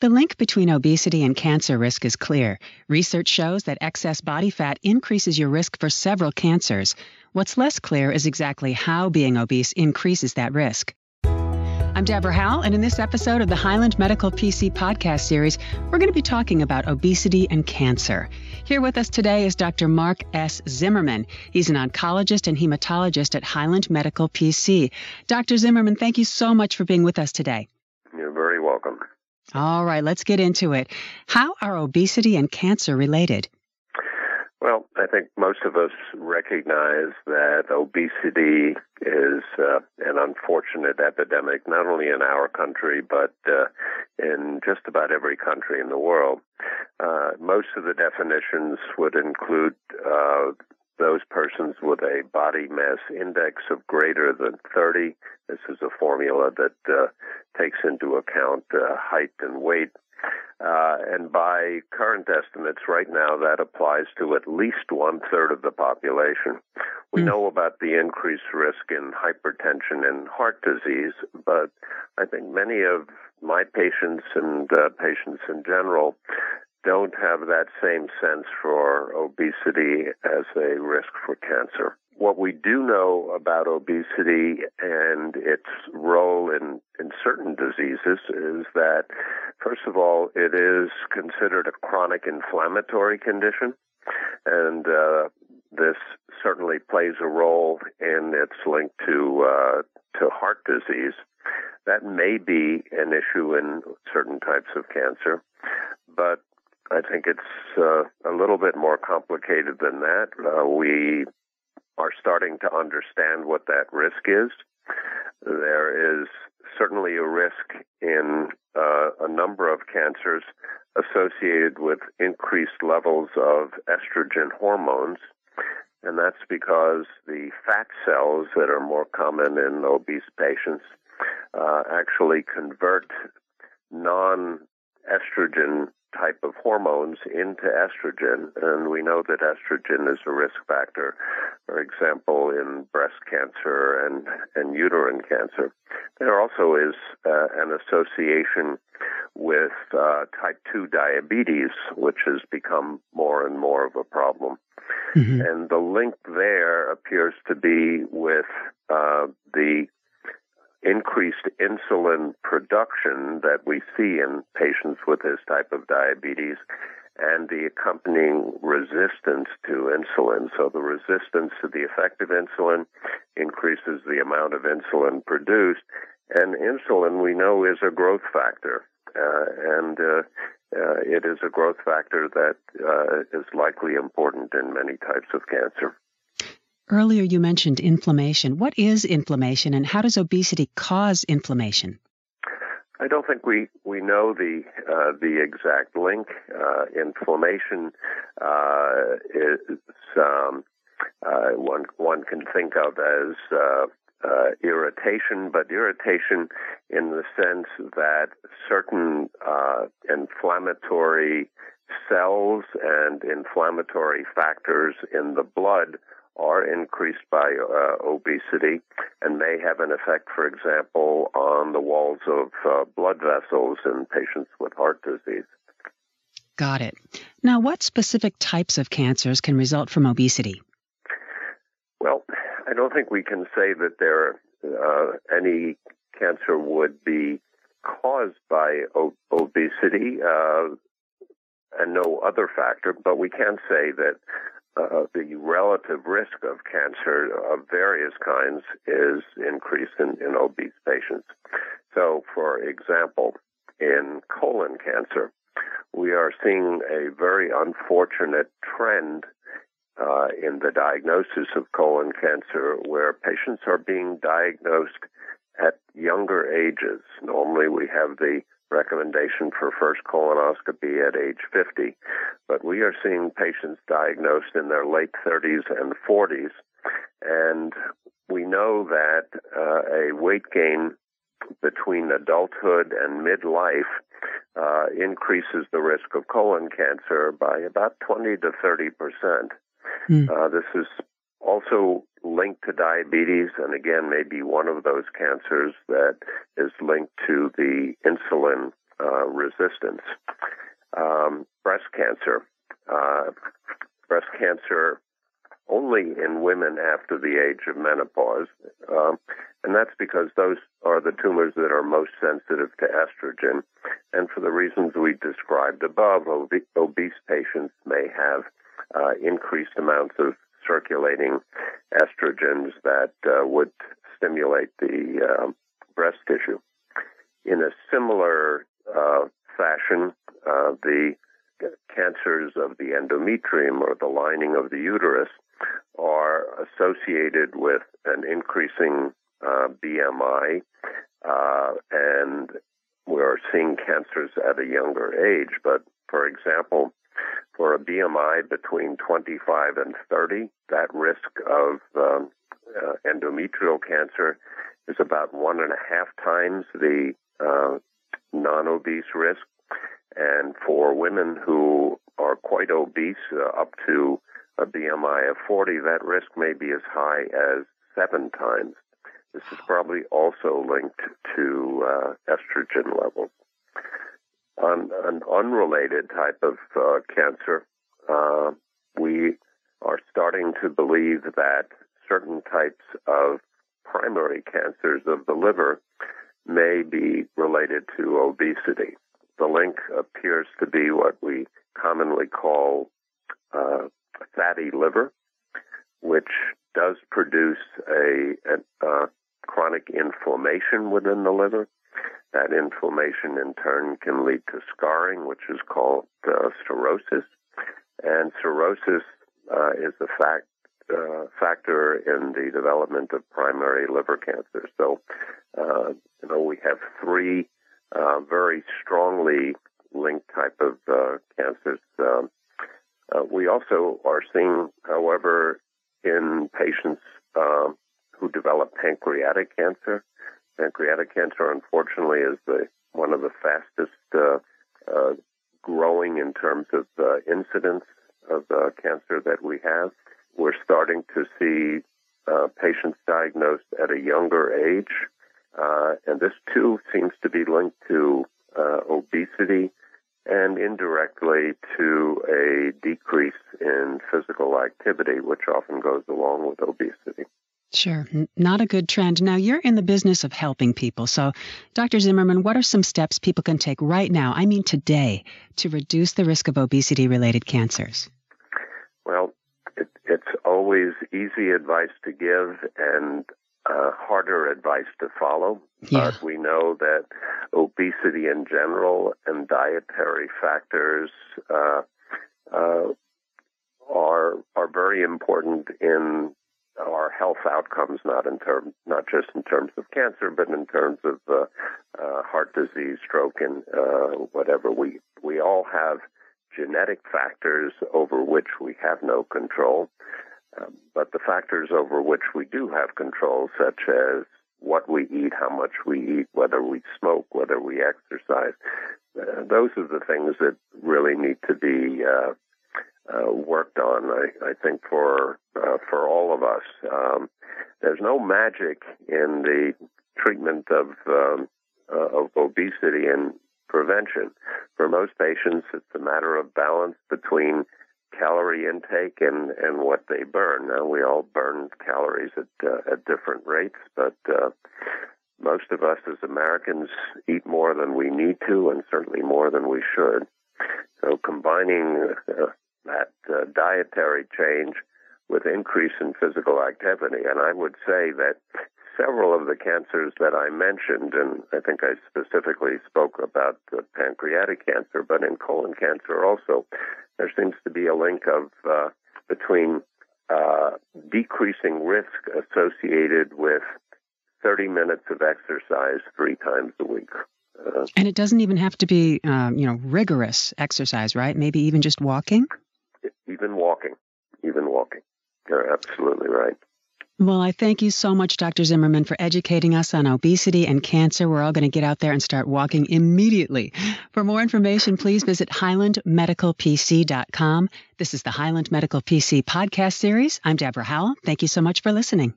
The link between obesity and cancer risk is clear. Research shows that excess body fat increases your risk for several cancers. What's less clear is exactly how being obese increases that risk. I'm Deborah Howell, and in this episode of the Highland Medical PC podcast series, we're going to be talking about obesity and cancer. Here with us today is Dr. Marc S. Zimmerman. He's an oncologist and hematologist at Highland Medical PC. Dr. Zimmerman, thank you so much for being with us today. You're very welcome. All right, let's get into it. How are obesity and cancer related? Well, I think most of us recognize that obesity is uh, an unfortunate epidemic, not only in our country, but uh, in just about every country in the world. Uh, most of the definitions would include uh, those persons with a body mass index of greater than 30. This is a formula that uh, takes into account uh, height and weight. Uh, and by current estimates, right now, that applies to at least one third of the population. We mm. know about the increased risk in hypertension and heart disease, but I think many of my patients and uh, patients in general don't have that same sense for obesity as a risk for cancer. What we do know about obesity and its role in, in certain diseases is that, first of all, it is considered a chronic inflammatory condition. And uh, this certainly plays a role in its link to uh, to heart disease. That may be an issue in certain types of cancer, but I think it's uh, a little bit more complicated than that. Uh, we are starting to understand what that risk is. There is certainly a risk in uh, a number of cancers associated with increased levels of estrogen hormones. And that's because the fat cells that are more common in obese patients uh, actually convert non estrogen type of hormones into estrogen, and we know that estrogen is a risk factor, for example, in breast cancer and, and uterine cancer. There also is uh, an association with uh, type 2 diabetes, which has become more and more of a problem. Mm-hmm. And the link there appears to be with uh, the increased insulin production that we see in patients with this type of diabetes and the accompanying resistance to insulin. So the resistance to the effective insulin increases the amount of insulin produced. And insulin, we know, is a growth factor. Uh, and uh, uh, it is a growth factor that uh, is likely important in many types of cancer. Earlier, you mentioned inflammation. What is inflammation, and how does obesity cause inflammation? I don't think we, we know the uh, the exact link. Uh, inflammation uh, is um, uh, one one can think of as uh, uh, irritation, but irritation in the sense that certain inflammatory cells and inflammatory factors in the blood are increased by uh, obesity and may have an effect, for example, on the walls of uh, blood vessels in patients with heart disease. Got it. Now, what specific types of cancers can result from obesity? Well, I don't think we can say that there uh, any cancer would be caused by o- obesity uh, and no other factor, but we can say that uh, the relative risk of cancer of various kinds is increased in, in obese patients. So, for example, in colon cancer, we are seeing a very unfortunate trend uh, in the diagnosis of colon cancer where patients are being diagnosed at younger ages. Normally, we have the recommendation for first colonoscopy at age 50. But we are seeing patients diagnosed in their late 30s and 40s. And we know that uh, a weight gain between adulthood and midlife uh, increases the risk of colon cancer by about 20 to 30 percent. Mm. Uh, this is also linked to diabetes, and again, maybe one of those cancers that is linked to the insulin uh, resistance. Um, breast cancer. Uh, breast cancer only in women after the age of menopause. Um, and that's because those are the tumors that are most sensitive to estrogen. And for the reasons we described above, ob- obese patients may have uh, increased amounts of circulating estrogens that uh, would stimulate the uh, breast tissue. In a similar uh, fashion, uh, the cancers of the endometrium or the lining of the uterus are associated with an increasing uh, BMI, uh, and we're seeing cancers at a younger age. But for example, for a BMI between 25 and 30, that risk of um, uh, endometrial cancer is about one and a half times the uh, non-obese risk. And for women who are quite obese, uh, up to a BMI of 40, that risk may be as high as seven times. This is probably also linked to uh, estrogen levels. On an unrelated type of uh, cancer, uh, we are starting to believe that certain types of primary cancers of the liver may be related to obesity. The link appears to be what we commonly call uh, fatty liver, which does produce a, a, a chronic inflammation within the liver. That inflammation in turn can lead to scarring, which is called uh, cirrhosis. And cirrhosis uh, is a fact, uh, factor in the development of primary liver cancer. So, uh, you know, we have three uh, very strongly linked type of uh, cancers. Um, uh, we also are seeing, however, in patients uh, who develop pancreatic cancer. Pancreatic cancer, unfortunately, is the one of the fastest uh, uh growing in terms of uh, incidence of uh, cancer that we have. We're starting to see uh, patients diagnosed at a younger age, uh, and this too seems to be linked to uh, obesity and indirectly to a decrease in physical activity, which often goes along with obesity. Sure, not a good trend. Now, you're in the business of helping people. So, Dr. Zimmerman, what are some steps people can take right now, I mean today, to reduce the risk of obesity related cancers? Well, it, it's always easy advice to give, and uh, harder advice to follow. Yeah. But we know that obesity in general and dietary factors uh, uh, are are very important in our health outcomes, not in term, not just in terms of cancer, but in terms of uh, uh, heart disease, stroke, and uh, whatever. We we all have genetic factors over which we have no control. Factors over which we do have control, such as what we eat, how much we eat, whether we smoke, whether we exercise, uh, those are the things that really need to be uh, uh, worked on. I, I think for uh, for all of us, um, there's no magic in the treatment of um, uh, of obesity and prevention. For most patients, it's a matter of balance between calorie intake and and what they burn. Now we all burn calories at uh, at different rates, but uh, most of us as Americans eat more than we need to, and certainly more than we should. So combining uh, that uh, dietary change with increase in physical activity, and I would say that several of the cancers that I mentioned, and I think I specifically spoke about pancreatic cancer, but in colon cancer also, there seems to be a link of uh, between uh, decreasing risk associated with 30 minutes of exercise three times a week. Uh, and it doesn't even have to be, um, you know, rigorous exercise, right? Maybe even just walking. Even walking, even walking. You're absolutely right. Well, I thank you so much, Dr. Zimmerman, for educating us on obesity and cancer. We're all going to get out there and start walking immediately. For more information, please visit highlandmedicalpc.com. This is the Highland Medical PC podcast series. I'm Deborah Howell. Thank you so much for listening.